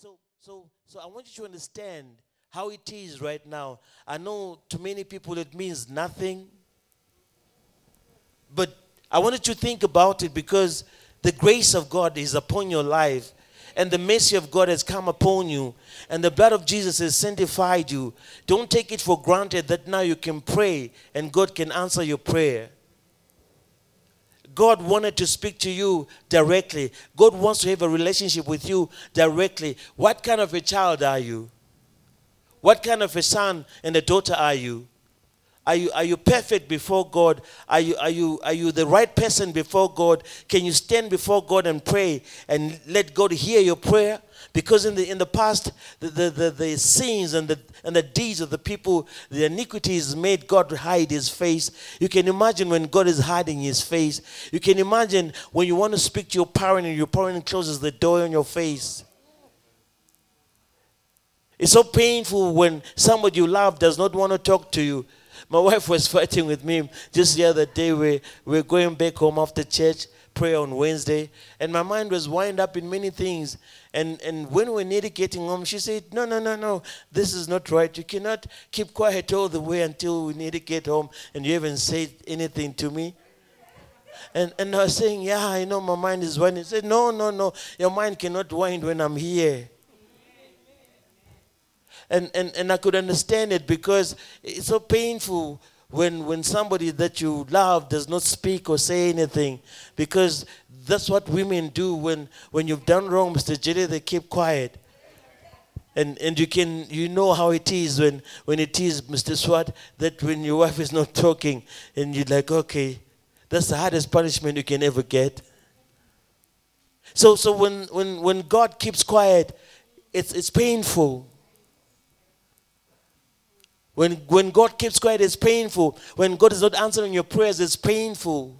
So, so, so I want you to understand how it is right now. I know to many people it means nothing, but I wanted you to think about it because the grace of God is upon your life and the mercy of God has come upon you, and the blood of Jesus has sanctified you, don't take it for granted that now you can pray and God can answer your prayer. God wanted to speak to you directly. God wants to have a relationship with you directly. What kind of a child are you? What kind of a son and a daughter are you? Are you, are you perfect before God? Are you, are, you, are you the right person before God? Can you stand before God and pray and let God hear your prayer? Because in the, in the past, the, the, the, the sins and the, and the deeds of the people, the iniquities made God hide his face. You can imagine when God is hiding his face. You can imagine when you want to speak to your parent and your parent closes the door on your face. It's so painful when somebody you love does not want to talk to you. My wife was fighting with me just the other day. We we were going back home after church, prayer on Wednesday, and my mind was wind up in many things. And, and when we needed getting home, she said, No, no, no, no, this is not right. You cannot keep quiet all the way until we need to get home, and you haven't said anything to me. And, and I was saying, Yeah, I know my mind is winding. She said, No, no, no, your mind cannot wind when I'm here and, and, and I could understand it because it's so painful when, when somebody that you love does not speak or say anything because that's what women do when, when you've done wrong, Mr. Jerry, they keep quiet. And, and you can you know how it is when, when it is, Mr. Swat, that when your wife is not talking and you're like, okay, that's the hardest punishment you can ever get. So so when when when God keeps quiet, it's it's painful. When, when God keeps quiet, it's painful. When God is not answering your prayers, it's painful.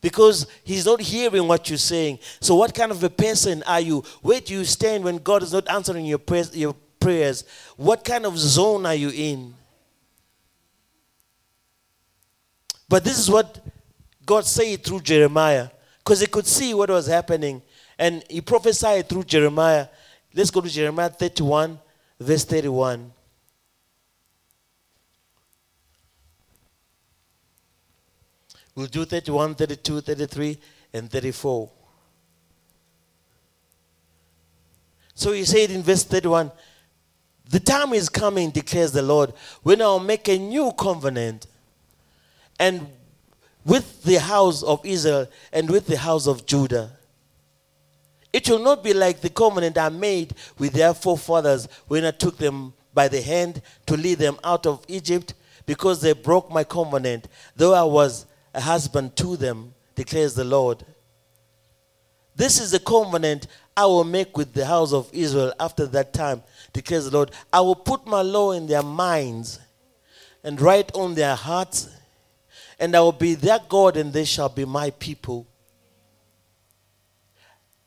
Because He's not hearing what you're saying. So, what kind of a person are you? Where do you stand when God is not answering your, your prayers? What kind of zone are you in? But this is what God said through Jeremiah. Because he could see what was happening. And he prophesied through Jeremiah. Let's go to Jeremiah 31, verse 31. We'll do 31, 32, 33, and 34. So he said in verse 31 The time is coming, declares the Lord, when I'll make a new covenant and with the house of Israel and with the house of Judah. It will not be like the covenant I made with their forefathers when I took them by the hand to lead them out of Egypt, because they broke my covenant, though I was a husband to them, declares the Lord. This is the covenant I will make with the house of Israel after that time, declares the Lord. I will put my law in their minds and write on their hearts, and I will be their God, and they shall be my people.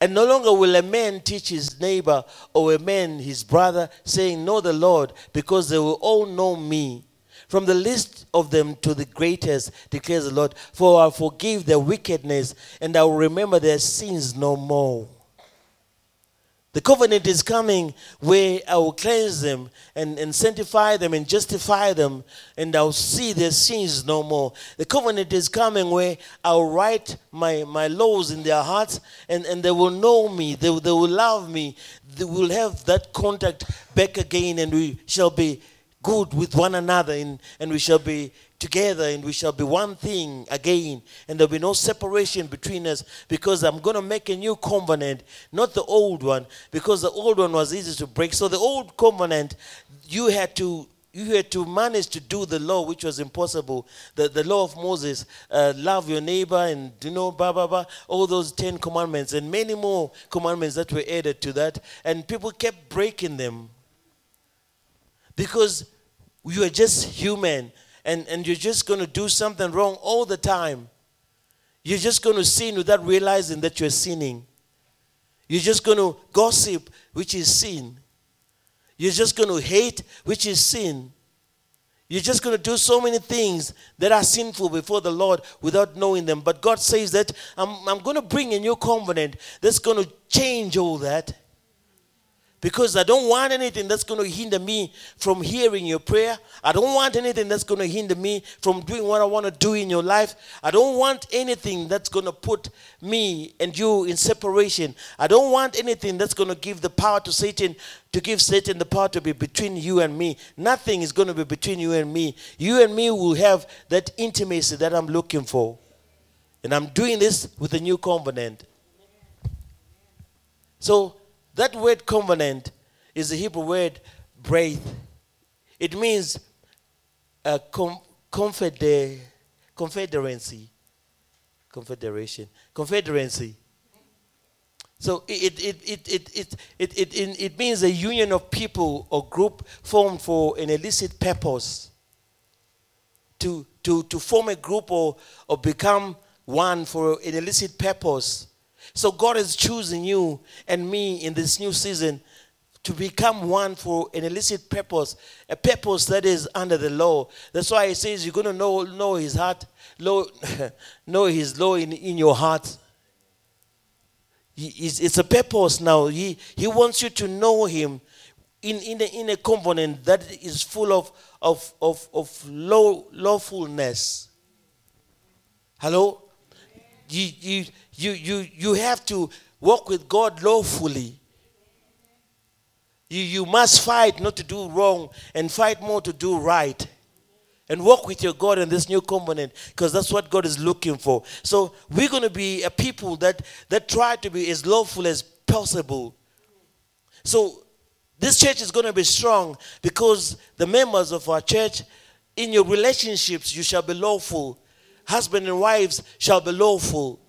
And no longer will a man teach his neighbor or a man his brother, saying, Know the Lord, because they will all know me from the least of them to the greatest, declares the Lord. For I will forgive their wickedness and I will remember their sins no more. The covenant is coming where I will cleanse them and, and sanctify them and justify them, and I'll see their sins no more. The covenant is coming where I'll write my, my laws in their hearts, and, and they will know me, they, they will love me, they will have that contact back again, and we shall be good with one another and, and we shall be together and we shall be one thing again. And there'll be no separation between us because i'm going to make a new covenant not the old one because the old one was easy to break. So the old covenant you had to you had to manage to do the law which was impossible. The, the law of moses uh, love your neighbor and you know blah blah blah all those 10 commandments and many more commandments that were added to that. And people kept breaking them because you are just human and, and you're just going to do something wrong all the time. You're just going to sin without realizing that you're sinning. You're just going to gossip, which is sin. You're just going to hate, which is sin. You're just going to do so many things that are sinful before the Lord without knowing them. But God says that I'm, I'm going to bring a new covenant that's going to change all that. Because I don't want anything that's going to hinder me from hearing your prayer. I don't want anything that's going to hinder me from doing what I want to do in your life. I don't want anything that's going to put me and you in separation. I don't want anything that's going to give the power to Satan, to give Satan the power to be between you and me. Nothing is going to be between you and me. You and me will have that intimacy that I'm looking for. And I'm doing this with a new covenant. So, that word covenant is the Hebrew word braith. It means a com- confeder- confederacy. Confederation. Confederacy. So it, it, it, it, it, it, it, it, it means a union of people or group formed for an illicit purpose. To, to, to form a group or, or become one for an illicit purpose so God is choosing you and me in this new season to become one for an illicit purpose, a purpose that is under the law. That's why he says you're going to know, know his heart, know, know his law in, in your heart. It's a purpose now. He, he wants you to know him in, in, a, in a covenant that is full of, of, of, of law, lawfulness. Hello? You, you, you, you, you have to walk with God lawfully. You, you must fight not to do wrong and fight more to do right. And walk with your God in this new covenant because that's what God is looking for. So we're going to be a people that, that try to be as lawful as possible. So this church is going to be strong because the members of our church, in your relationships, you shall be lawful. Husband and wives shall be lawful.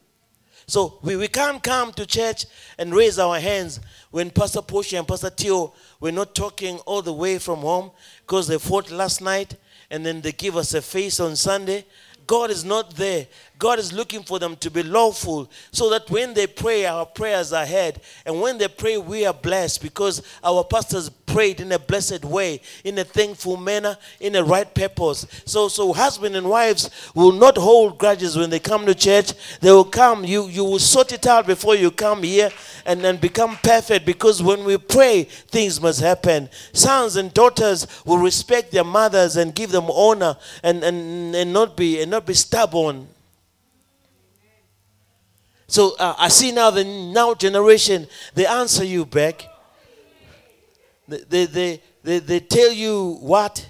So we, we can't come to church and raise our hands when Pastor Poshi and Pastor Tio were not talking all the way from home because they fought last night and then they give us a face on Sunday. God is not there. God is looking for them to be lawful so that when they pray, our prayers are heard. And when they pray, we are blessed because our pastors prayed in a blessed way, in a thankful manner, in a right purpose. So, so husband and wives will not hold grudges when they come to church. They will come. You, you will sort it out before you come here and then become perfect because when we pray, things must happen. Sons and daughters will respect their mothers and give them honor and, and, and not be and not be stubborn. So uh, I see now the now generation, they answer you back. They, they, they, they tell you what?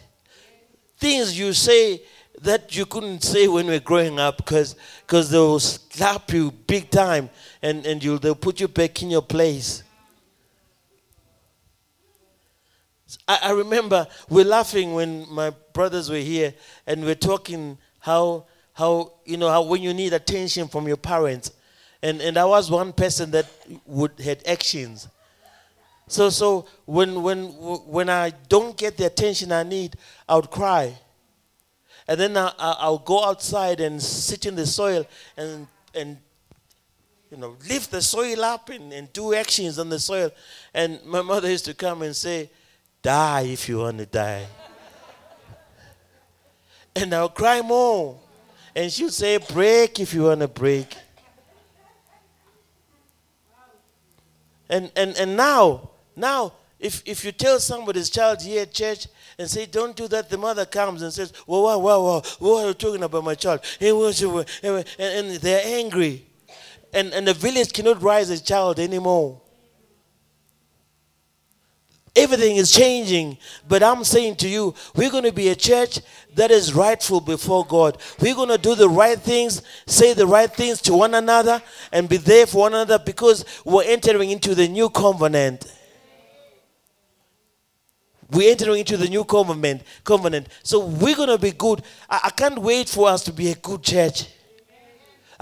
Things you say that you couldn't say when we were growing up because they'll slap you big time and, and you'll, they'll put you back in your place. I, I remember we're laughing when my brothers were here and we're talking how how you know how when you need attention from your parents and, and I was one person that would had actions. So so when when when I don't get the attention I need, I would cry. And then I, I'll go outside and sit in the soil and and you know lift the soil up and, and do actions on the soil. And my mother used to come and say, "Die if you want to die." and I'll cry more. And she'll say, Break if you want to break. And, and, and now, now, if, if you tell somebody's child here at church and say, don't do that, the mother comes and says, well, wow, wow, wow, what are you talking about my child? And, and they're angry. And, and the village cannot raise a child anymore. Everything is changing. But I'm saying to you, we're going to be a church that is rightful before God. We're going to do the right things, say the right things to one another, and be there for one another because we're entering into the new covenant. We're entering into the new covenant. Covenant. So we're going to be good. I, I can't wait for us to be a good church.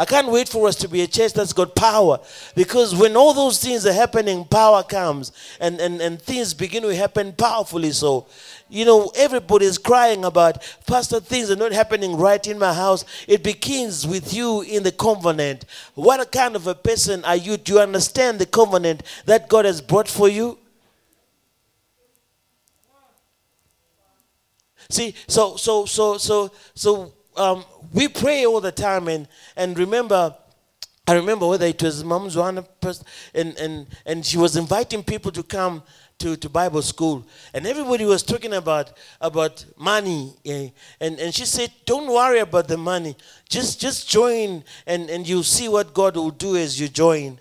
I can't wait for us to be a church that's got power. Because when all those things are happening, power comes and, and, and things begin to happen powerfully. So, you know, everybody is crying about, Pastor, things are not happening right in my house. It begins with you in the covenant. What kind of a person are you? Do you understand the covenant that God has brought for you? See, so so so so so um, we pray all the time and, and remember I remember whether it was Mom Zwana person, and, and, and she was inviting people to come to, to Bible school. And everybody was talking about, about money. eh, And, and she said, Don't worry about the money. Just, just join, and, and you'll see what God will do as you join.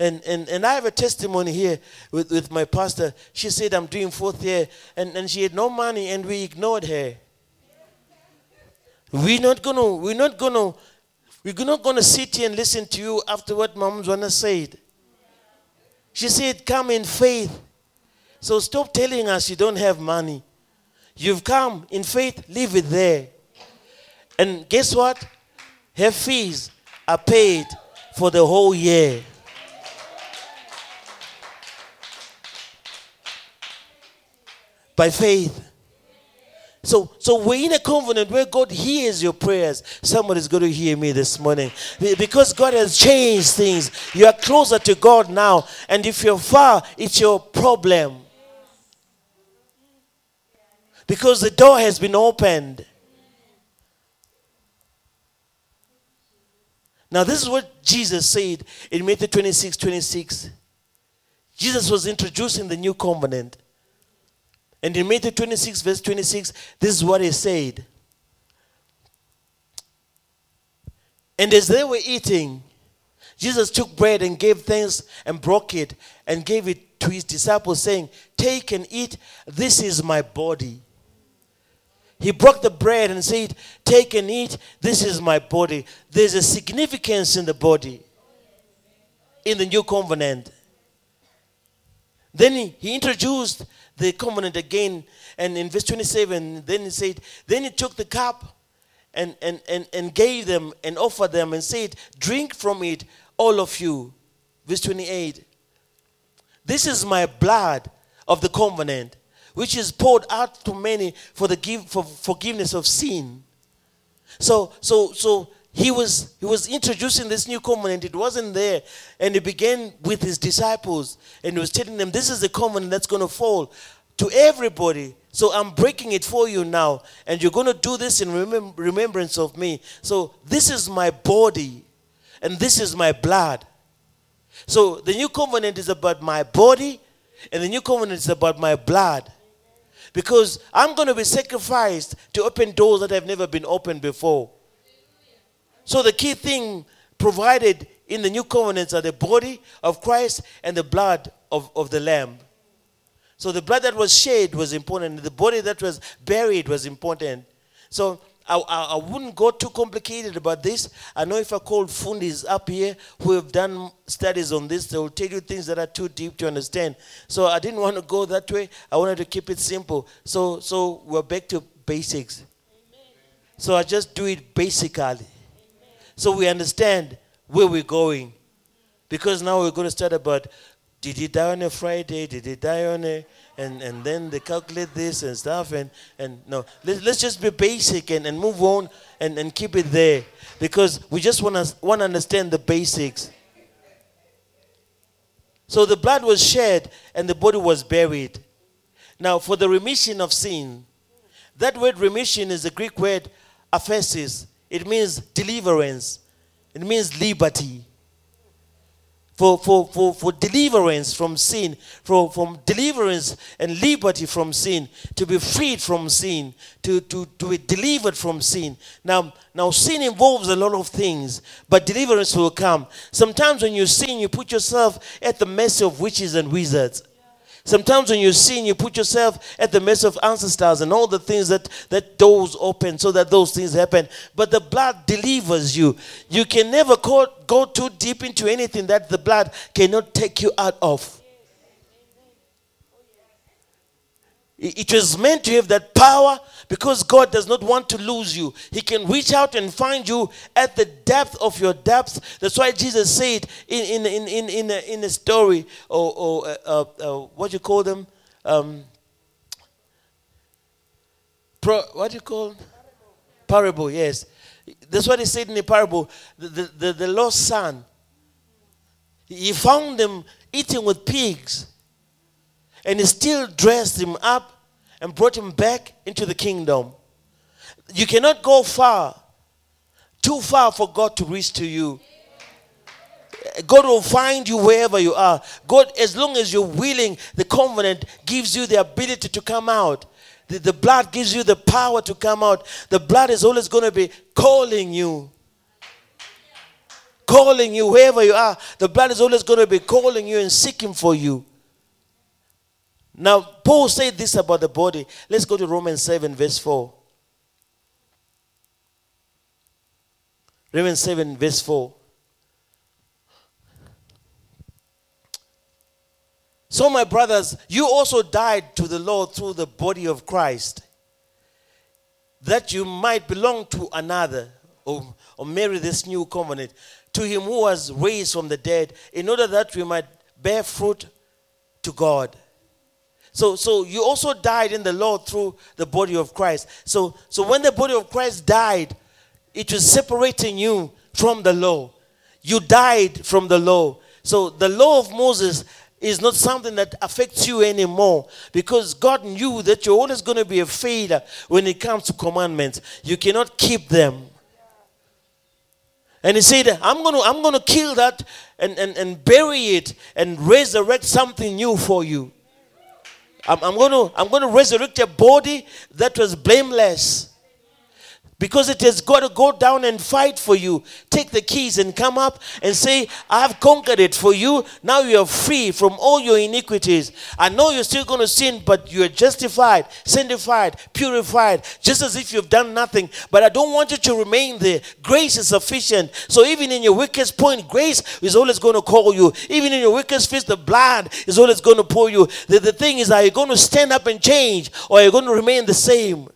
And, and, and I have a testimony here with, with my pastor. She said, I'm doing fourth year, and, and she had no money, and we ignored her. We're not gonna, we're not gonna, we're not gonna sit here and listen to you after what Mom Zwana said. She said, Come in faith. So stop telling us you don't have money. You've come in faith, leave it there. And guess what? Her fees are paid for the whole year. By faith. So, so we're in a covenant where God hears your prayers. Somebody's going to hear me this morning. Because God has changed things. You are closer to God now. And if you're far, it's your problem. Because the door has been opened. Now, this is what Jesus said in Matthew 26 26. Jesus was introducing the new covenant. And in Matthew 26, verse 26, this is what he said. And as they were eating, Jesus took bread and gave thanks and broke it and gave it to his disciples, saying, Take and eat, this is my body. He broke the bread and said, Take and eat, this is my body. There's a significance in the body, in the new covenant. Then he, introduced the covenant again, and in verse 27, then he said, Then he took the cup and, and, and, and gave them and offered them and said, Drink from it, all of you. Verse 28. This is my blood of the covenant, which is poured out to many for the give, for forgiveness of sin. So, so, so he was he was introducing this new covenant. It wasn't there, and he began with his disciples, and he was telling them, "This is the covenant that's going to fall to everybody." So I'm breaking it for you now, and you're going to do this in remem- remembrance of me. So this is my body, and this is my blood. So the new covenant is about my body, and the new covenant is about my blood. Because I'm going to be sacrificed to open doors that have never been opened before. So the key thing provided in the new covenants are the body of Christ and the blood of, of the Lamb. So the blood that was shed was important. The body that was buried was important. So I, I, I wouldn't go too complicated about this. I know if I call fundis up here who have done studies on this, they will tell you things that are too deep to understand. So I didn't want to go that way. I wanted to keep it simple. So so we're back to basics. So I just do it basically. So we understand where we're going. Because now we're going to start about did he die on a Friday? Did he die on a and, and then they calculate this and stuff and, and no. Let, let's just be basic and, and move on and, and keep it there. Because we just want to want to understand the basics. So the blood was shed and the body was buried. Now for the remission of sin, that word remission is the Greek word aphesis. It means deliverance. It means liberty. For, for, for, for deliverance from sin, for, from deliverance and liberty from sin, to be freed from sin, to, to, to be delivered from sin. Now, now, sin involves a lot of things, but deliverance will come. Sometimes when you sin, you put yourself at the mercy of witches and wizards. Sometimes when you sin, you put yourself at the mercy of ancestors and all the things that, that doors open so that those things happen. But the blood delivers you. You can never go, go too deep into anything that the blood cannot take you out of. It was meant to have that power because God does not want to lose you. He can reach out and find you at the depth of your depths. That's why Jesus said in, in, in, in, in, a, in a story, or, or uh, uh, uh, what do you call them? Um, pro, what do you call them? Parable, yes. That's what he said in the parable. The, the, the, the lost son, he found them eating with pigs and he still dressed him up and brought him back into the kingdom. You cannot go far, too far for God to reach to you. God will find you wherever you are. God, as long as you're willing, the covenant gives you the ability to come out. The, the blood gives you the power to come out. The blood is always going to be calling you. Calling you wherever you are. The blood is always going to be calling you and seeking for you. Now, Paul said this about the body. Let's go to Romans 7, verse 4. Romans 7, verse 4. So, my brothers, you also died to the Lord through the body of Christ, that you might belong to another oh, oh, or, or marry this new covenant, to him who was raised from the dead, in order that we might bear fruit to God. So, so you also died in the Lord through the body of Christ. So, so when the body of Christ died, it was separating you from the law. You died from the law. So the law of Moses is not something that affects you anymore because God knew that you're always going to be a failure when it comes to commandments. You cannot keep them. And he said, I'm going to, I'm going to kill that and, and, and bury it and resurrect something new for you. I'm, I'm, going to, I'm going to resurrect a body that was blameless. Because it has got to go down and fight for you. Take the keys and come up and say, I have conquered it for you. Now you are free from all your iniquities. I know you're still going to sin, but you are justified, sanctified, purified, just as if you've done nothing. But I don't want you to remain there. Grace is sufficient. So even in your weakest point, grace is always going to call you. Even in your weakest fist, the blood is always going to pull you. The, the thing is, are you going to stand up and change or are you going to remain the same?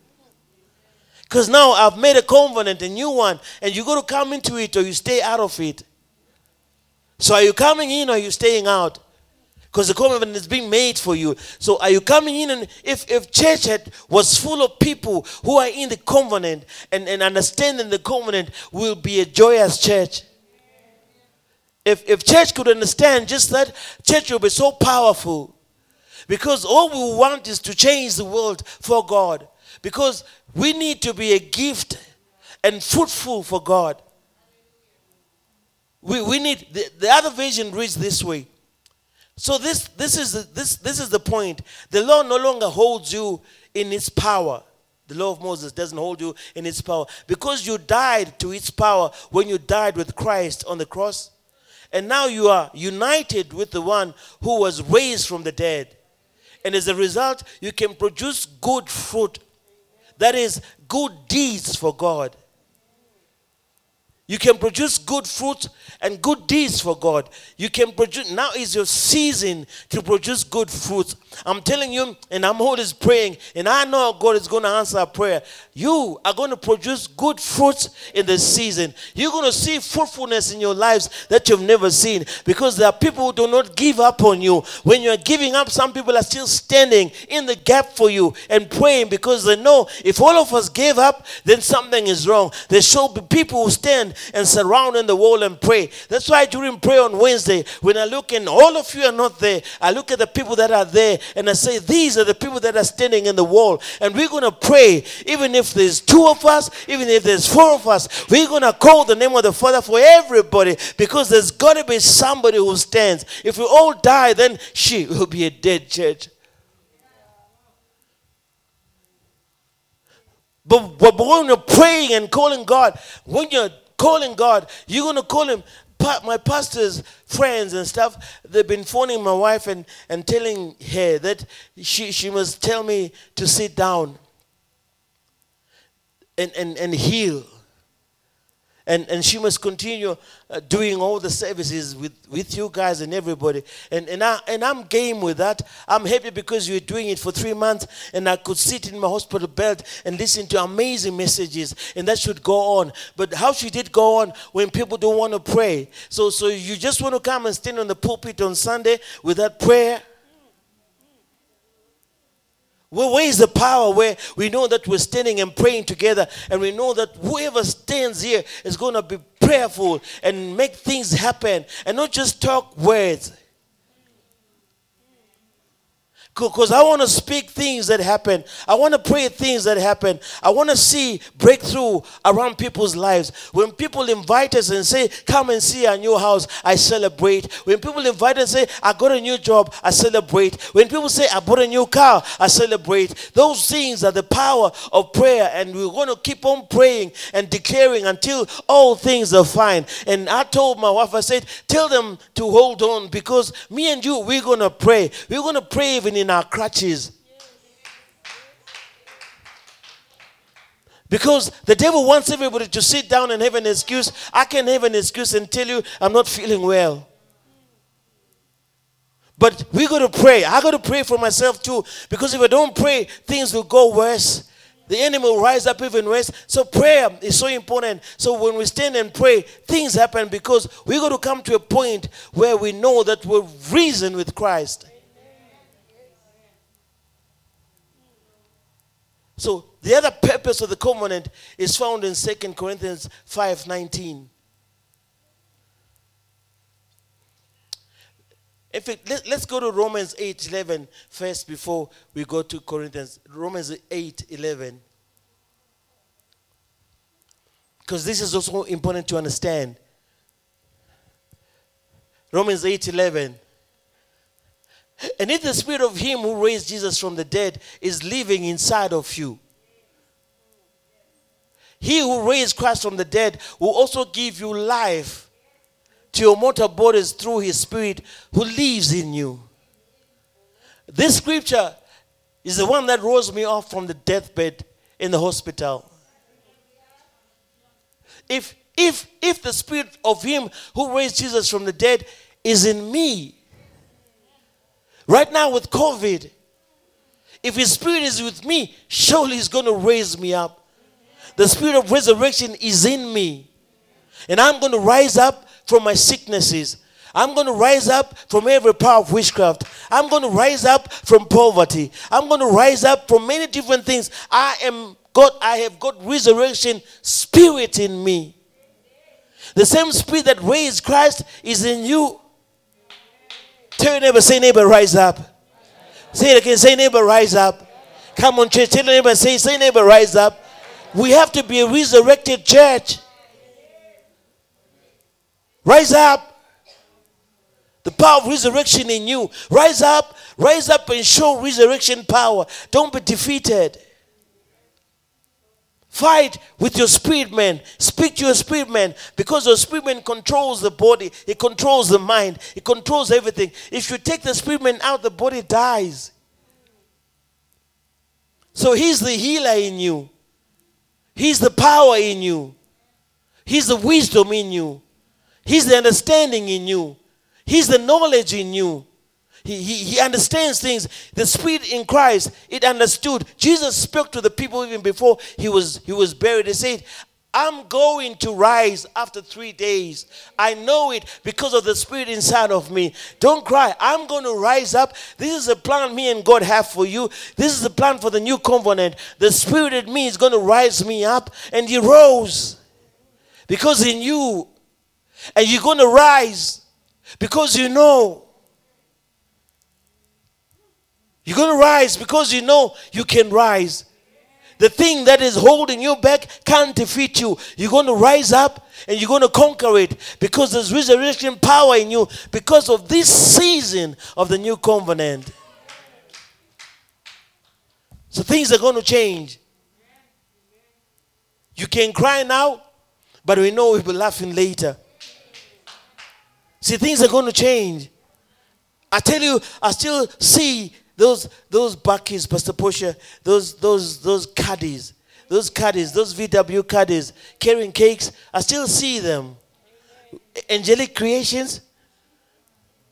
Because now I've made a covenant, a new one, and you're going to come into it or you stay out of it. So are you coming in or are you staying out? Because the covenant is being made for you. So are you coming in? And if, if church had, was full of people who are in the covenant and, and understanding the covenant, will be a joyous church. If, if church could understand just that, church will be so powerful. Because all we want is to change the world for God. Because we need to be a gift and fruitful for God. We, we need the, the other version reads this way. So this this is the, this this is the point. The law no longer holds you in its power. The law of Moses doesn't hold you in its power because you died to its power when you died with Christ on the cross. And now you are united with the one who was raised from the dead. And as a result, you can produce good fruit that is good deeds for God. You can produce good fruit and good deeds for God. You can produce, now is your season to produce good fruit. I'm telling you, and I'm always praying, and I know God is going to answer our prayer. You are going to produce good fruit in this season. You're going to see fruitfulness in your lives that you've never seen because there are people who do not give up on you. When you're giving up, some people are still standing in the gap for you and praying because they know if all of us gave up, then something is wrong. There should be people who stand and surround in the wall and pray. That's why during prayer on Wednesday, when I look and all of you are not there, I look at the people that are there and I say, These are the people that are standing in the wall. And we're going to pray, even if there's two of us, even if there's four of us, we're going to call the name of the Father for everybody because there's got to be somebody who stands. If we all die, then she will be a dead church. But, but when you're praying and calling God, when you're calling God. You're going to call him. My pastor's friends and stuff, they've been phoning my wife and, and telling her that she, she must tell me to sit down and, and, and heal and, and she must continue uh, doing all the services with, with you guys and everybody. And, and, I, and I'm game with that. I'm happy because you're doing it for three months and I could sit in my hospital bed and listen to amazing messages and that should go on. But how should it go on when people don't want to pray? So, so you just want to come and stand on the pulpit on Sunday with that prayer? Where, is the power where we know that we're standing and praying together and we know that whoever stands here is going to be prayerful and make things happen and not just talk words? Because I want to speak things that happen. I want to pray things that happen. I want to see breakthrough around people's lives. When people invite us and say, Come and see our new house, I celebrate. When people invite and say, I got a new job, I celebrate. When people say, I bought a new car, I celebrate. Those things are the power of prayer, and we're going to keep on praying and declaring until all things are fine. And I told my wife, I said, Tell them to hold on because me and you, we're going to pray. We're going to pray even in in our crutches. Because the devil wants everybody to sit down and have an excuse. I can have an excuse and tell you I'm not feeling well. But we got to pray. I got to pray for myself too. Because if I don't pray, things will go worse. The enemy will rise up even worse. So prayer is so important. So when we stand and pray, things happen because we got to come to a point where we know that we're reason with Christ. So the other purpose of the covenant is found in 2 Corinthians 5:19. In fact, let, us go to Romans 8 11 first before we go to Corinthians. Romans 8 11. Because this is also important to understand. Romans 8 11. And if the spirit of him who raised Jesus from the dead is living inside of you, he who raised Christ from the dead will also give you life to your mortal bodies through his spirit who lives in you. This scripture is the one that rose me off from the deathbed in the hospital. If if if the spirit of him who raised Jesus from the dead is in me, Right now with COVID, if his spirit is with me, surely he's going to raise me up. The spirit of resurrection is in me. And I'm going to rise up from my sicknesses. I'm going to rise up from every power of witchcraft. I'm going to rise up from poverty. I'm going to rise up from many different things. I am God, I have got resurrection spirit in me. The same spirit that raised Christ is in you. Tell your neighbor, say neighbor, rise up. Say it again, say neighbor, rise up. Come on, church. Tell your neighbor, say, say neighbor, rise up. We have to be a resurrected church. Rise up. The power of resurrection in you. Rise up, rise up and show resurrection power. Don't be defeated. Fight with your spirit man. Speak to your spirit man because your spirit man controls the body, it controls the mind, it controls everything. If you take the spirit man out, the body dies. So he's the healer in you, he's the power in you, he's the wisdom in you, he's the understanding in you, he's the knowledge in you. He, he, he understands things. The spirit in Christ, it understood. Jesus spoke to the people even before he was, he was buried. He said, I'm going to rise after three days. I know it because of the spirit inside of me. Don't cry. I'm going to rise up. This is a plan me and God have for you. This is the plan for the new covenant. The spirit in me is going to rise me up. And he rose because in you. And you're going to rise because you know you're going to rise because you know you can rise. The thing that is holding you back can't defeat you. You're going to rise up and you're going to conquer it because there's resurrection power in you because of this season of the new covenant. So things are going to change. You can cry now, but we know we'll be laughing later. See, things are going to change. I tell you, I still see those those buckies, Pastor Portia, those those those caddies, those caddies, those VW caddies carrying cakes, I still see them. Angelic creations.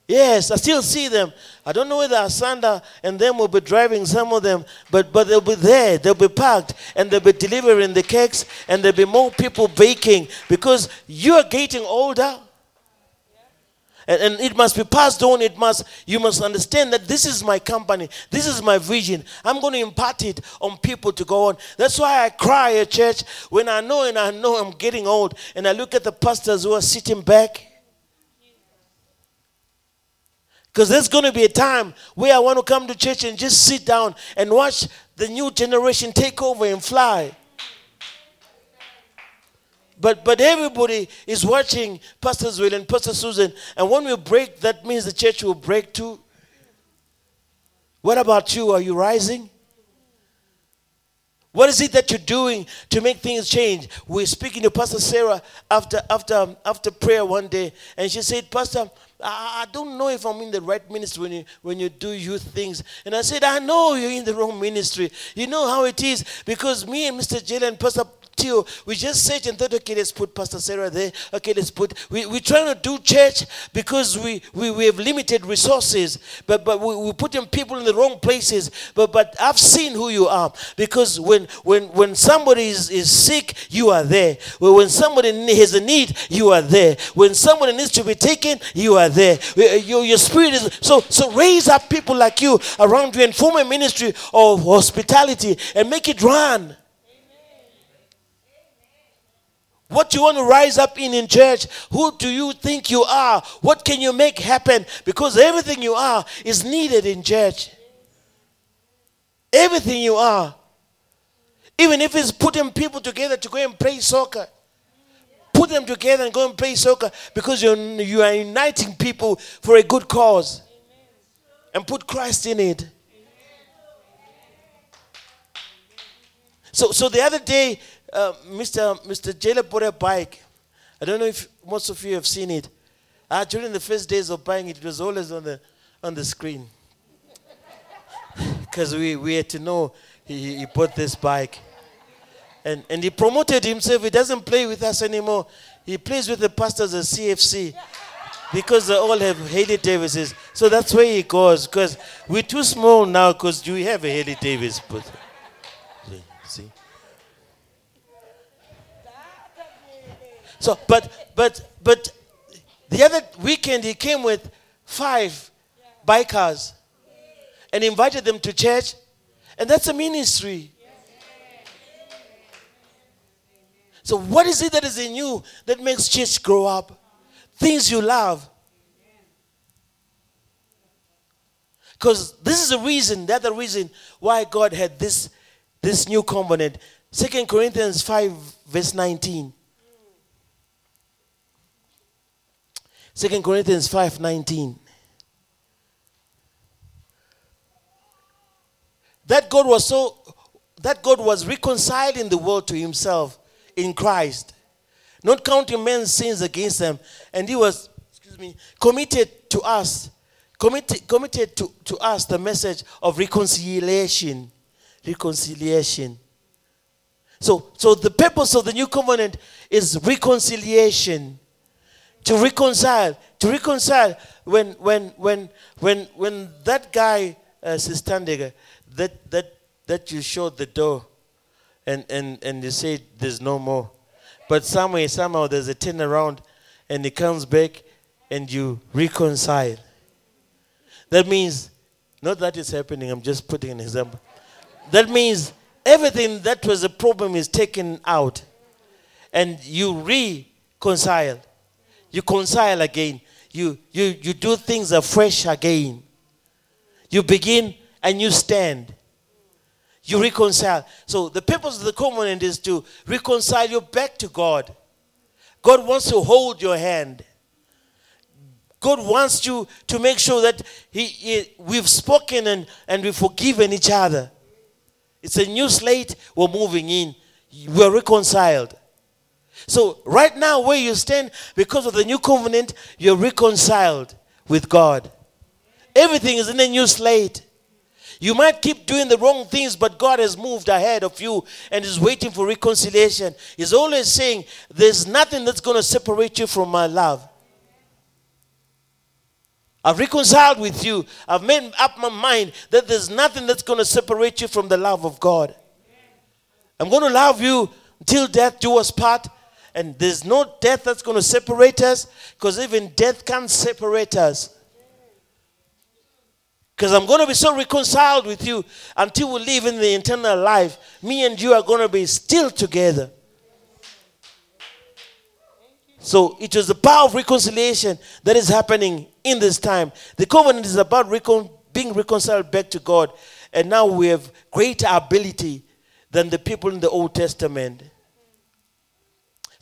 Yes, I still see them. I don't know whether Asanda and them will be driving some of them, but but they'll be there. They'll be parked and they'll be delivering the cakes, and there'll be more people baking because you are getting older. And, and it must be passed on. It must, you must understand that this is my company. This is my vision. I'm going to impart it on people to go on. That's why I cry at church when I know and I know I'm getting old. And I look at the pastors who are sitting back. Because there's going to be a time where I want to come to church and just sit down and watch the new generation take over and fly. But, but everybody is watching Pastor Will and Pastor Susan. And when we break, that means the church will break too. What about you? Are you rising? What is it that you're doing to make things change? We're speaking to Pastor Sarah after, after, after prayer one day, and she said, Pastor, I, I don't know if I'm in the right ministry when you, when you do youth things. And I said, I know you're in the wrong ministry. You know how it is because me and Mr. Jalen, Pastor till we just said and thought, okay, let's put Pastor Sarah there. Okay, let's put. We, we're trying to do church because we, we, we have limited resources, but, but we, we're putting people in the wrong places. But, but I've seen who you are because when, when, when somebody is, is sick, you are there. When somebody has a need, you are there. When somebody needs to be taken, you are there. Uh, your, your spirit is. So, so raise up people like you around you and form a ministry of hospitality and make it run. What do you want to rise up in in church? Who do you think you are? What can you make happen? Because everything you are is needed in church. Everything you are. Even if it's putting people together to go and play soccer. Put them together and go and play soccer because you're, you are uniting people for a good cause. And put Christ in it. So, so the other day, Mr. Mr. Jailer bought a bike. I don't know if most of you have seen it. Uh, during the first days of buying it, it was always on the on the screen. Because we, we had to know he, he bought this bike. And, and he promoted himself. He doesn't play with us anymore. He plays with the pastors at CFC because they all have Harley Davises. So that's where he goes because we're too small now because we have a Harley Davis. But, see? So, but, but, but the other weekend he came with five bikers and invited them to church. And that's a ministry. So, what is it that is in you that makes church grow up? Things you love. Because this is the reason, the other reason why God had this, this new covenant. Second Corinthians 5, verse 19. 2 Corinthians 5:19. That God was so that God was reconciling the world to himself in Christ, not counting men's sins against them, and he was, excuse me, committed to us, committed, committed to, to us the message of reconciliation. Reconciliation. So, so the purpose of the new covenant is reconciliation to reconcile to reconcile when when when when when that guy uh, standing that that that you showed the door and and and you said there's no more. But somewhere somehow there's a turnaround and he comes back and you reconcile. That means not that is happening i'm just putting an example. That means everything that was a problem is taken out and you reconcile you reconcile again. You, you, you do things afresh again. You begin and you stand. You reconcile. So the purpose of the covenant is to reconcile you back to God. God wants to hold your hand. God wants you to make sure that he, he, we've spoken and, and we've forgiven each other. It's a new slate we're moving in. We're reconciled. So, right now, where you stand, because of the new covenant, you're reconciled with God. Everything is in a new slate. You might keep doing the wrong things, but God has moved ahead of you and is waiting for reconciliation. He's always saying, There's nothing that's going to separate you from my love. I've reconciled with you. I've made up my mind that there's nothing that's going to separate you from the love of God. I'm going to love you till death do us part. And there's no death that's going to separate us because even death can't separate us. Because I'm going to be so reconciled with you until we live in the eternal life. Me and you are going to be still together. So it was the power of reconciliation that is happening in this time. The covenant is about recon- being reconciled back to God. And now we have greater ability than the people in the Old Testament.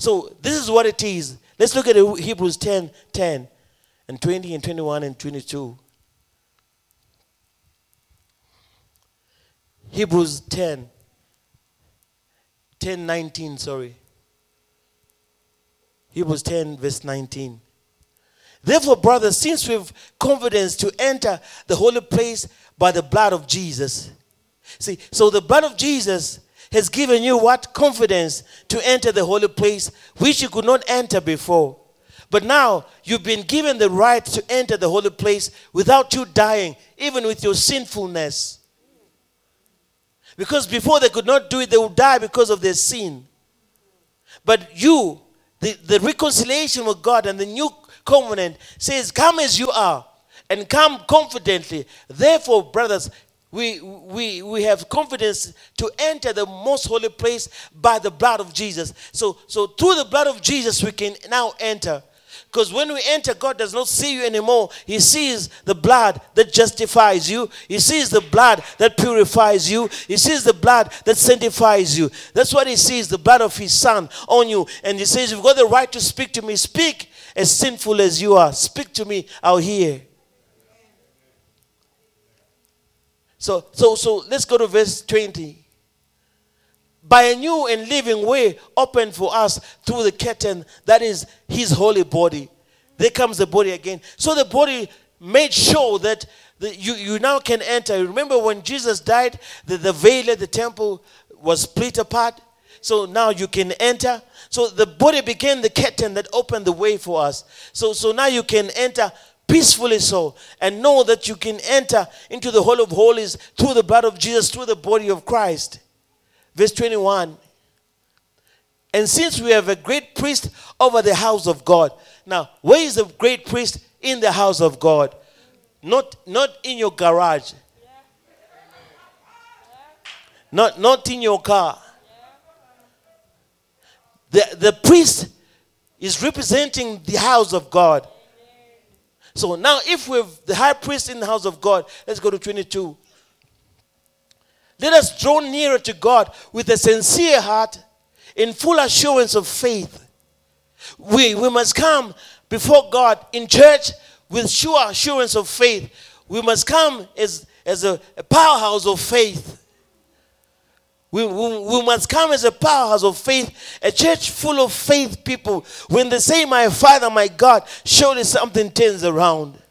So this is what it is. Let's look at Hebrews 10 10 and 20 and 21 and 22. Hebrews 10 10 19, sorry. Hebrews 10, verse 19. Therefore, brothers, since we've confidence to enter the holy place by the blood of Jesus. See, so the blood of Jesus has given you what? Confidence to enter the holy place which you could not enter before. But now you've been given the right to enter the holy place without you dying, even with your sinfulness. Because before they could not do it, they would die because of their sin. But you, the, the reconciliation with God and the new covenant says, Come as you are and come confidently. Therefore, brothers, we, we, we have confidence to enter the most holy place by the blood of Jesus. So, so through the blood of Jesus, we can now enter. Because when we enter, God does not see you anymore. He sees the blood that justifies you. He sees the blood that purifies you. He sees the blood that sanctifies you. That's what He sees the blood of His Son on you. And He says, You've got the right to speak to me. Speak as sinful as you are. Speak to me, I'll hear. So, so, so let's go to verse 20. By a new and living way opened for us through the curtain that is his holy body. There comes the body again. So the body made sure that the, you, you now can enter. Remember when Jesus died, the, the veil at the temple was split apart. So now you can enter. So the body became the curtain that opened the way for us. So, so now you can enter peacefully so and know that you can enter into the Holy of Holies through the blood of Jesus, through the body of Christ. Verse 21. And since we have a great priest over the house of God. Now, where is the great priest in the house of God? Not, not in your garage. Not, not in your car. The, the priest is representing the house of God. So now, if we've the high priest in the house of God, let's go to 22. Let us draw nearer to God with a sincere heart, in full assurance of faith. We, we must come before God in church with sure assurance of faith. We must come as, as a, a powerhouse of faith. We, we, we, must come as a powerhouse of faith, a church full of faith people. When they say, My Father, my God, surely something turns around.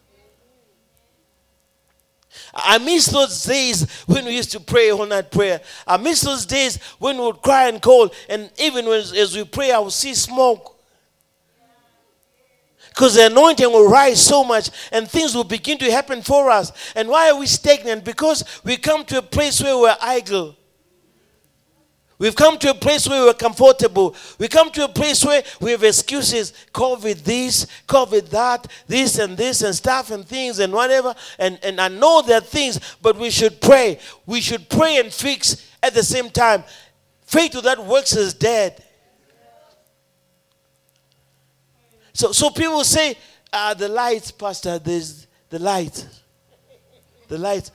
I miss those days when we used to pray all night prayer. I miss those days when we would cry and call, and even when, as we pray, I would see smoke. Because the anointing will rise so much and things will begin to happen for us. And why are we stagnant? Because we come to a place where we're idle. We've come to a place where we're comfortable. We come to a place where we have excuses. COVID this, COVID that, this and this and stuff and things and whatever. And, and I know there are things, but we should pray. We should pray and fix at the same time. Faith without works is dead. So, so people say, ah, the lights, Pastor, there's the light. The light.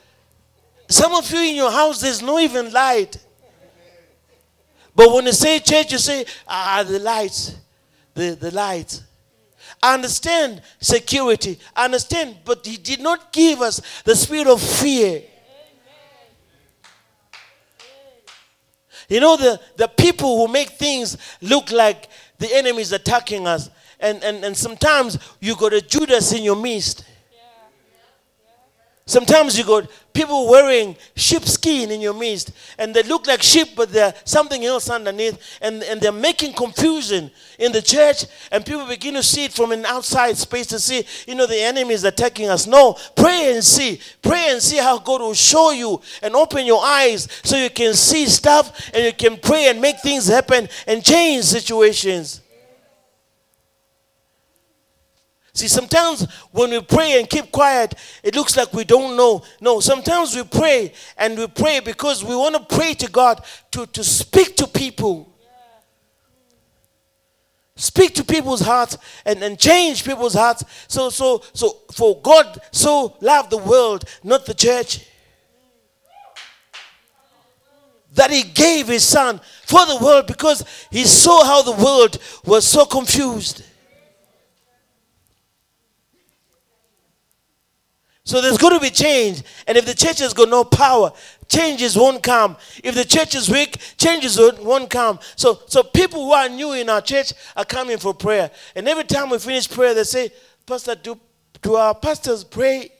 Some of you in your house, there's no even light. But when you say church, you say, ah, the lights, the, the lights. I understand security. I understand, but He did not give us the spirit of fear. You know, the, the people who make things look like the enemy is attacking us. And, and, and sometimes you got a Judas in your midst. Sometimes you got people wearing sheepskin in your midst, and they look like sheep, but they're something else underneath, and, and they're making confusion in the church, and people begin to see it from an outside space to see, you know, the enemy is attacking us. No, pray and see. Pray and see how God will show you and open your eyes so you can see stuff and you can pray and make things happen and change situations. See, sometimes when we pray and keep quiet, it looks like we don't know. No, sometimes we pray and we pray because we want to pray to God to, to speak to people. speak to people's hearts and, and change people's hearts. So, so, so, for God so loved the world, not the church, that He gave His Son for the world because He saw how the world was so confused. So there's going to be change. And if the church has got no power, changes won't come. If the church is weak, changes won't come. So, so people who are new in our church are coming for prayer. And every time we finish prayer, they say, Pastor, do, do our pastors pray?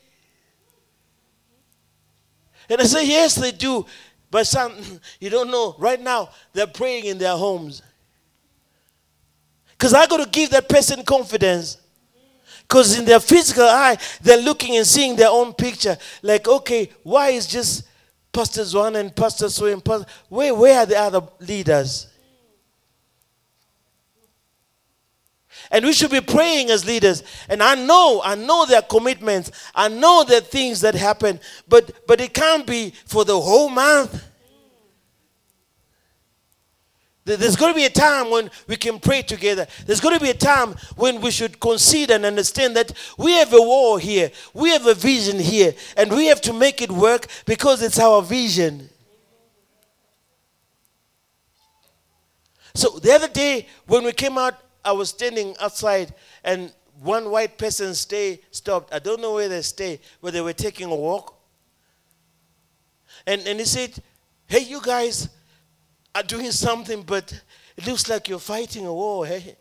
And I say, yes, they do. But some, you don't know. Right now, they're praying in their homes. Because I got to give that person confidence. Because in their physical eye, they're looking and seeing their own picture. Like, okay, why is just Pastor Zwan and Pastor So and Pastor? Where, where are the other leaders? And we should be praying as leaders. And I know, I know their commitments. I know the things that happen. But but it can't be for the whole month. There's going to be a time when we can pray together. There's going to be a time when we should consider and understand that we have a war here. We have a vision here. And we have to make it work because it's our vision. So the other day when we came out, I was standing outside and one white person stay stopped. I don't know where they stay, but they were taking a walk. And, and he said, Hey, you guys, are doing something, but it looks like you're fighting a war. Hey?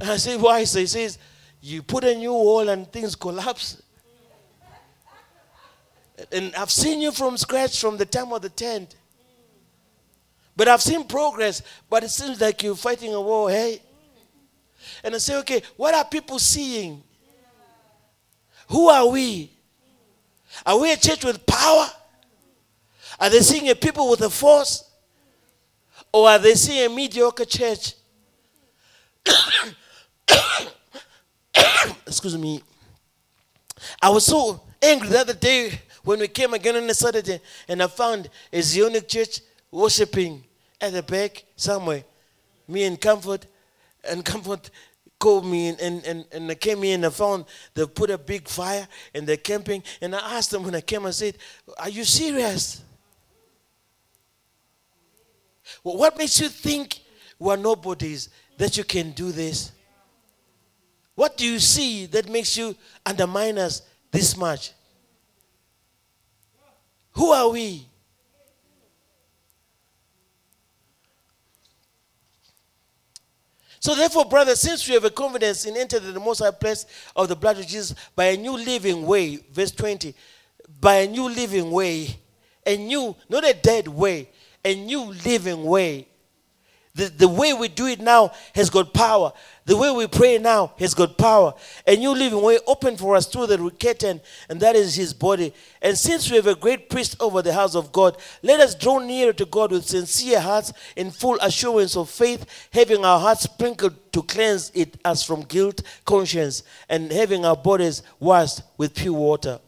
And I say, why? So he says, you put a new wall and things collapse. And I've seen you from scratch from the time of the tent. But I've seen progress, but it seems like you're fighting a war, hey? And I say, okay, what are people seeing? Who are we? Are we a church with power? Are they seeing a people with a force? Or are they seeing a mediocre church? Excuse me. I was so angry the other day when we came again on a Saturday and I found a Zionic church worshiping at the back somewhere. Me and Comfort, and Comfort called me and, and, and, and came in and I found they put a big fire and they're camping. And I asked them when I came, I said, Are you serious? What makes you think we're nobodies that you can do this? What do you see that makes you undermine us this much? Who are we? So therefore, brothers, since we have a confidence in entering the most high place of the blood of Jesus by a new living way, verse 20, by a new living way, a new, not a dead way, a new living way. The, the way we do it now has got power. The way we pray now has got power. A new living way open for us through the curtain, and that is his body. And since we have a great priest over the house of God, let us draw near to God with sincere hearts in full assurance of faith, having our hearts sprinkled to cleanse it us from guilt, conscience, and having our bodies washed with pure water.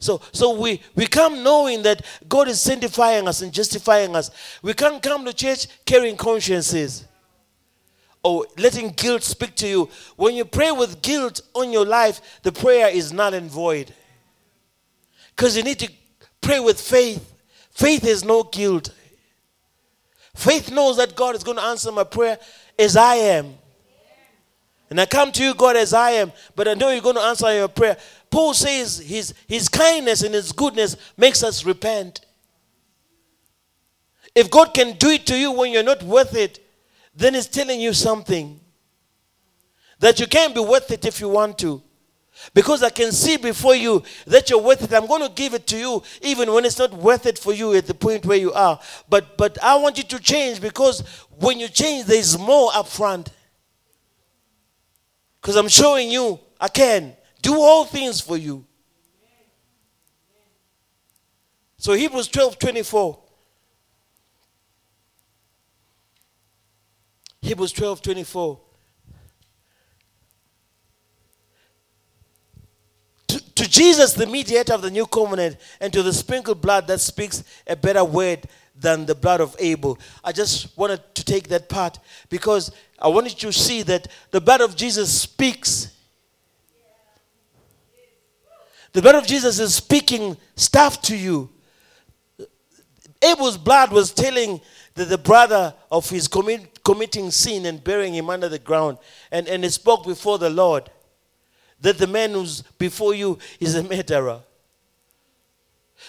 So, so we, we come knowing that God is sanctifying us and justifying us. We can't come to church carrying consciences or letting guilt speak to you. When you pray with guilt on your life, the prayer is null and void. Because you need to pray with faith. Faith is no guilt. Faith knows that God is going to answer my prayer as I am. And I come to you, God, as I am, but I know you're going to answer your prayer. Paul says his, his kindness and his goodness makes us repent. If God can do it to you when you're not worth it, then He's telling you something. That you can't be worth it if you want to. Because I can see before you that you're worth it. I'm going to give it to you even when it's not worth it for you at the point where you are. But but I want you to change because when you change, there's more up front. Because I'm showing you I can do all things for you. So Hebrews 12 24. Hebrews 12 24. To, to Jesus, the mediator of the new covenant, and to the sprinkled blood that speaks a better word than the blood of Abel. I just wanted to take that part because I wanted you to see that the blood of Jesus speaks. The blood of Jesus is speaking stuff to you. Abel's blood was telling the, the brother of his commit, committing sin and burying him under the ground. And, and he spoke before the Lord that the man who's before you is a murderer.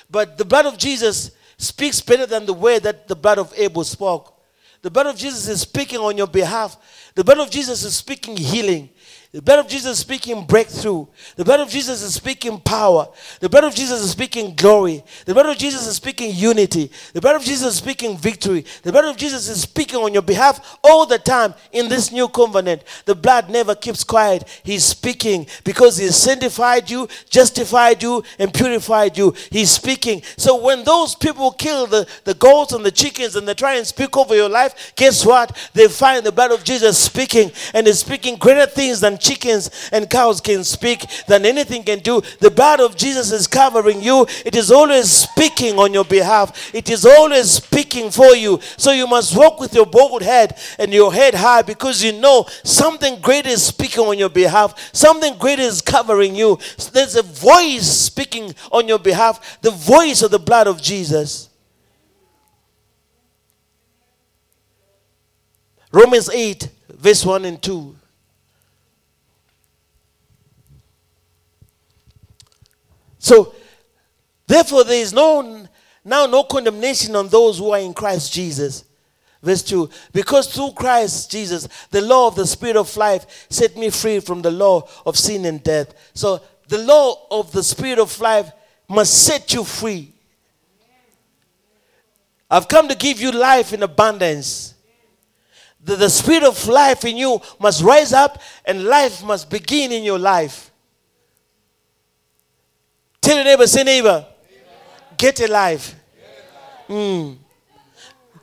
But the blood of Jesus speaks better than the way that the blood of Abel spoke. The blood of Jesus is speaking on your behalf. The blood of Jesus is speaking healing. The blood of Jesus is speaking breakthrough. The blood of Jesus is speaking power. The blood of Jesus is speaking glory. The blood of Jesus is speaking unity. The blood of Jesus is speaking victory. The blood of Jesus is speaking on your behalf all the time in this new covenant. The blood never keeps quiet. He's speaking because He sanctified you, justified you, and purified you. He's speaking. So when those people kill the, the goats and the chickens and they try and speak over your life, guess what? They find the blood of Jesus speaking and is speaking greater things than chickens and cows can speak, than anything can do. The blood of Jesus is covering you. It is always speaking on your behalf. It is always speaking for you. So you must walk with your bold head and your head high because you know something great is speaking on your behalf. Something great is covering you. There's a voice speaking on your behalf. The voice of the blood of Jesus. Romans 8, verse 1 and 2. So, therefore, there is no now no condemnation on those who are in Christ Jesus. Verse 2 Because through Christ Jesus, the law of the Spirit of life set me free from the law of sin and death. So, the law of the Spirit of life must set you free. I've come to give you life in abundance. The, the Spirit of life in you must rise up and life must begin in your life. Tell your neighbor, say neighbor, get alive. Mm.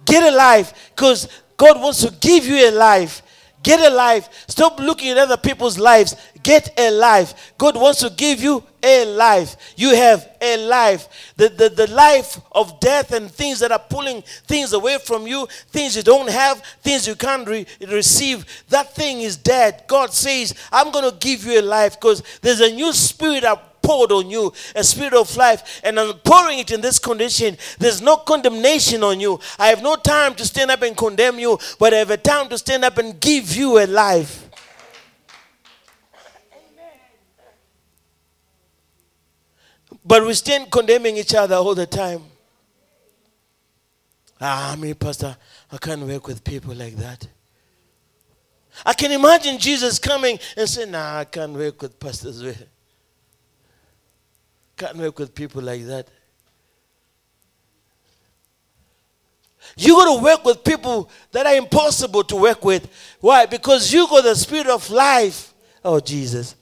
Get alive because God wants to give you a life. Get a life. Stop looking at other people's lives. Get a life. God wants to give you a life. You have a life. The, the, the life of death and things that are pulling things away from you, things you don't have, things you can't re- receive, that thing is dead. God says, I'm going to give you a life because there's a new spirit up poured on you, a spirit of life, and I'm pouring it in this condition. There's no condemnation on you. I have no time to stand up and condemn you, but I have a time to stand up and give you a life. Amen. But we stand condemning each other all the time. Ah, me, Pastor, I can't work with people like that. I can imagine Jesus coming and saying, Nah, I can't work with pastors. Can't work with people like that. You got to work with people that are impossible to work with. Why? Because you got the spirit of life. Oh, Jesus.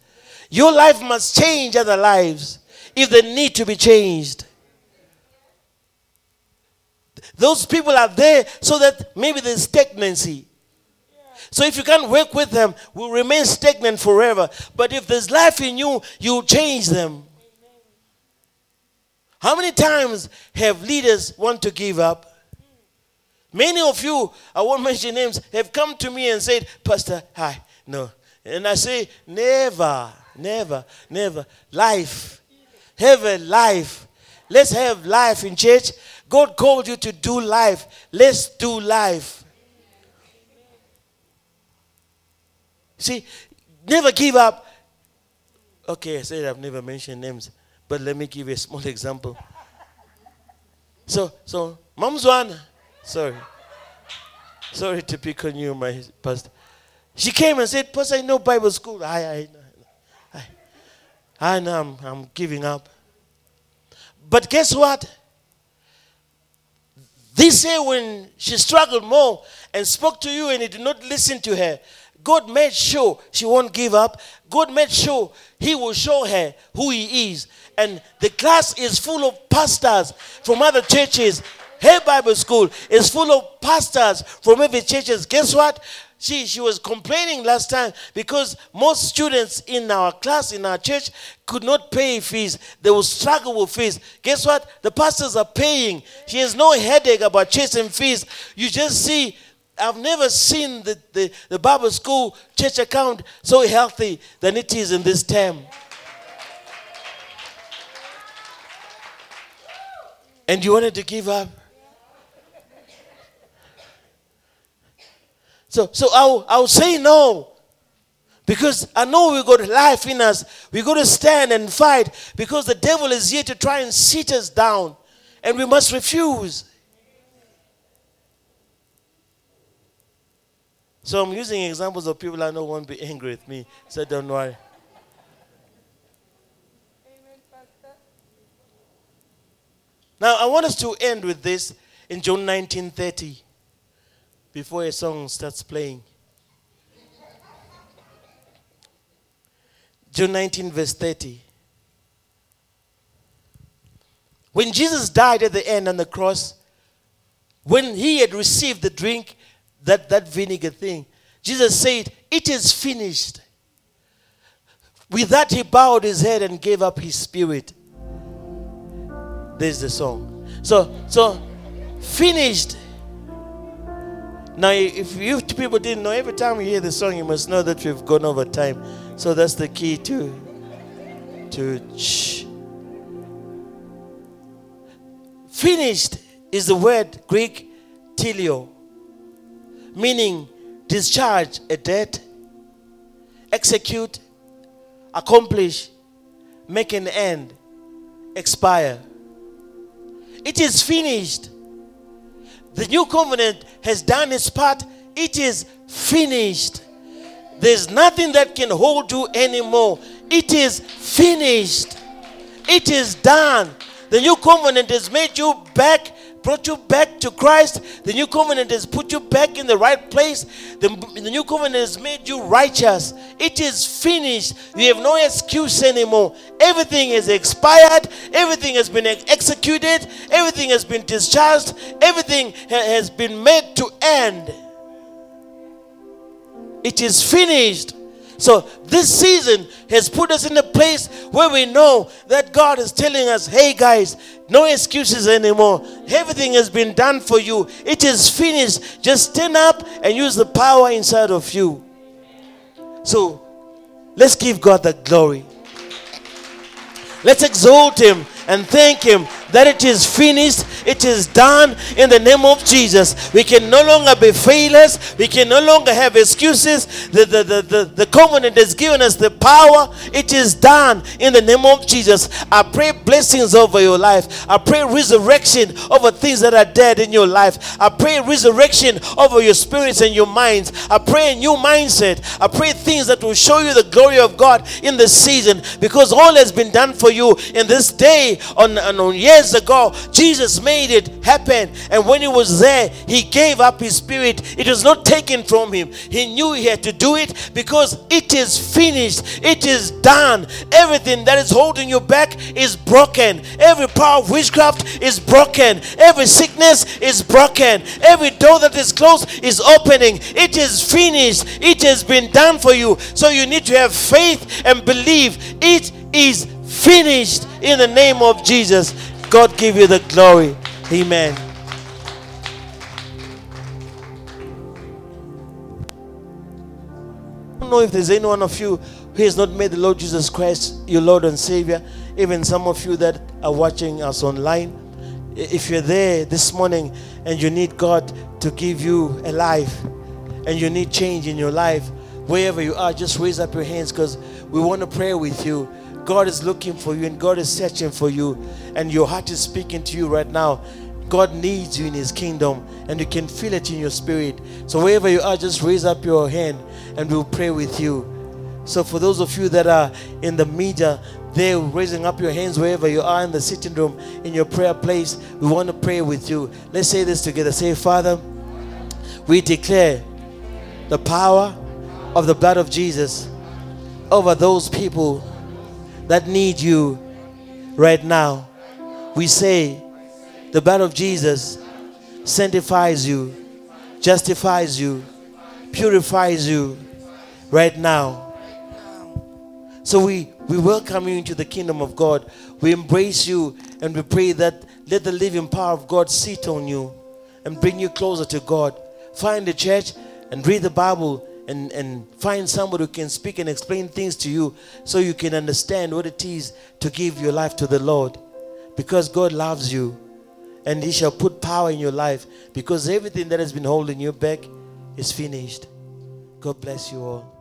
Your life must change other lives if they need to be changed. Those people are there so that maybe there's stagnancy. So if you can't work with them, we'll remain stagnant forever. But if there's life in you, you change them. How many times have leaders want to give up? Many of you, I won't mention names, have come to me and said, Pastor, hi, no. And I say, never, never, never. Life. Have a life. Let's have life in church. God called you to do life. Let's do life. See, never give up. Okay, I said I've never mentioned names. But let me give you a small example. So, so, one. Sorry. Sorry to pick on you, my pastor. She came and said, Pastor, I know Bible school. I, I, I, I know I'm, I'm giving up. But guess what? This year, when she struggled more and spoke to you and you did not listen to her, God made sure she won't give up. God made sure He will show her who He is. And the class is full of pastors from other churches. Her Bible school is full of pastors from every churches. Guess what? she, she was complaining last time because most students in our class, in our church, could not pay fees. They will struggle with fees. Guess what? The pastors are paying. She has no headache about chasing fees. You just see, I've never seen the, the, the Bible school church account so healthy than it is in this term. And you wanted to give up? So, so I'll, I'll say no. Because I know we got life in us. We got to stand and fight because the devil is here to try and sit us down. And we must refuse. So I'm using examples of people I know won't be angry with me. So don't worry. Now I want us to end with this in John 19:30 before a song starts playing. John 19, verse 30. When Jesus died at the end on the cross, when he had received the drink, that, that vinegar thing, Jesus said, It is finished. With that, he bowed his head and gave up his spirit. There's the song. So, so finished now, if you people didn't know, every time you hear the song, you must know that we've gone over time. So that's the key to to shh. Finished is the word Greek teleo, meaning discharge a debt, execute, accomplish, make an end, expire. It is finished the new covenant has done its part. It is finished. There's nothing that can hold you anymore. It is finished. It is done. The new covenant has made you back brought you back to Christ. The new covenant has put you back in the right place. The, the new covenant has made you righteous. It is finished. You have no excuse anymore. Everything is expired. Everything has been executed. Everything has been discharged. Everything ha- has been made to end. It is finished. So this season has put us in a place where we know that God is telling us, hey guys, no excuses anymore. Everything has been done for you. It is finished. Just stand up and use the power inside of you. So let's give God the glory. Let's exalt Him and thank Him that it is finished, it is done in the name of Jesus. We can no longer be failures, we can no longer have excuses. The, the, the, the, the covenant has given us the power, it is done in the name of Jesus. I pray blessings over your life, I pray resurrection over things that are dead in your life. I pray resurrection over your spirits and your minds. I pray a new mindset. I pray things that will show you the glory of God in this season because all has been done for you in this day on, on, years ago, Jesus made it happen. And when he was there, he gave up his spirit. It was not taken from him. He knew he had to do it because it is finished, it is done. Everything that is holding you back is broken. Every power of witchcraft is broken. Every sickness is broken. Every door that is closed is opening. It is finished. It has been done for you. So you need to have faith and believe it is finished in the name of Jesus. God give you the glory. Amen. I don't know if there's any one of you who has not made the Lord Jesus Christ your Lord and Savior. Even some of you that are watching us online. If you're there this morning and you need God to give you a life and you need change in your life, wherever you are, just raise up your hands because we want to pray with you. God is looking for you and God is searching for you, and your heart is speaking to you right now. God needs you in His kingdom, and you can feel it in your spirit. So, wherever you are, just raise up your hand and we'll pray with you. So, for those of you that are in the media, they're raising up your hands wherever you are in the sitting room, in your prayer place, we want to pray with you. Let's say this together. Say, Father, we declare the power of the blood of Jesus over those people that need you right now. We say, the blood of Jesus sanctifies you, justifies you, purifies you right now. So we, we welcome you into the kingdom of God. We embrace you and we pray that let the living power of God sit on you and bring you closer to God. Find a church and read the Bible and, and find somebody who can speak and explain things to you so you can understand what it is to give your life to the Lord. Because God loves you and He shall put power in your life because everything that has been holding you back is finished. God bless you all.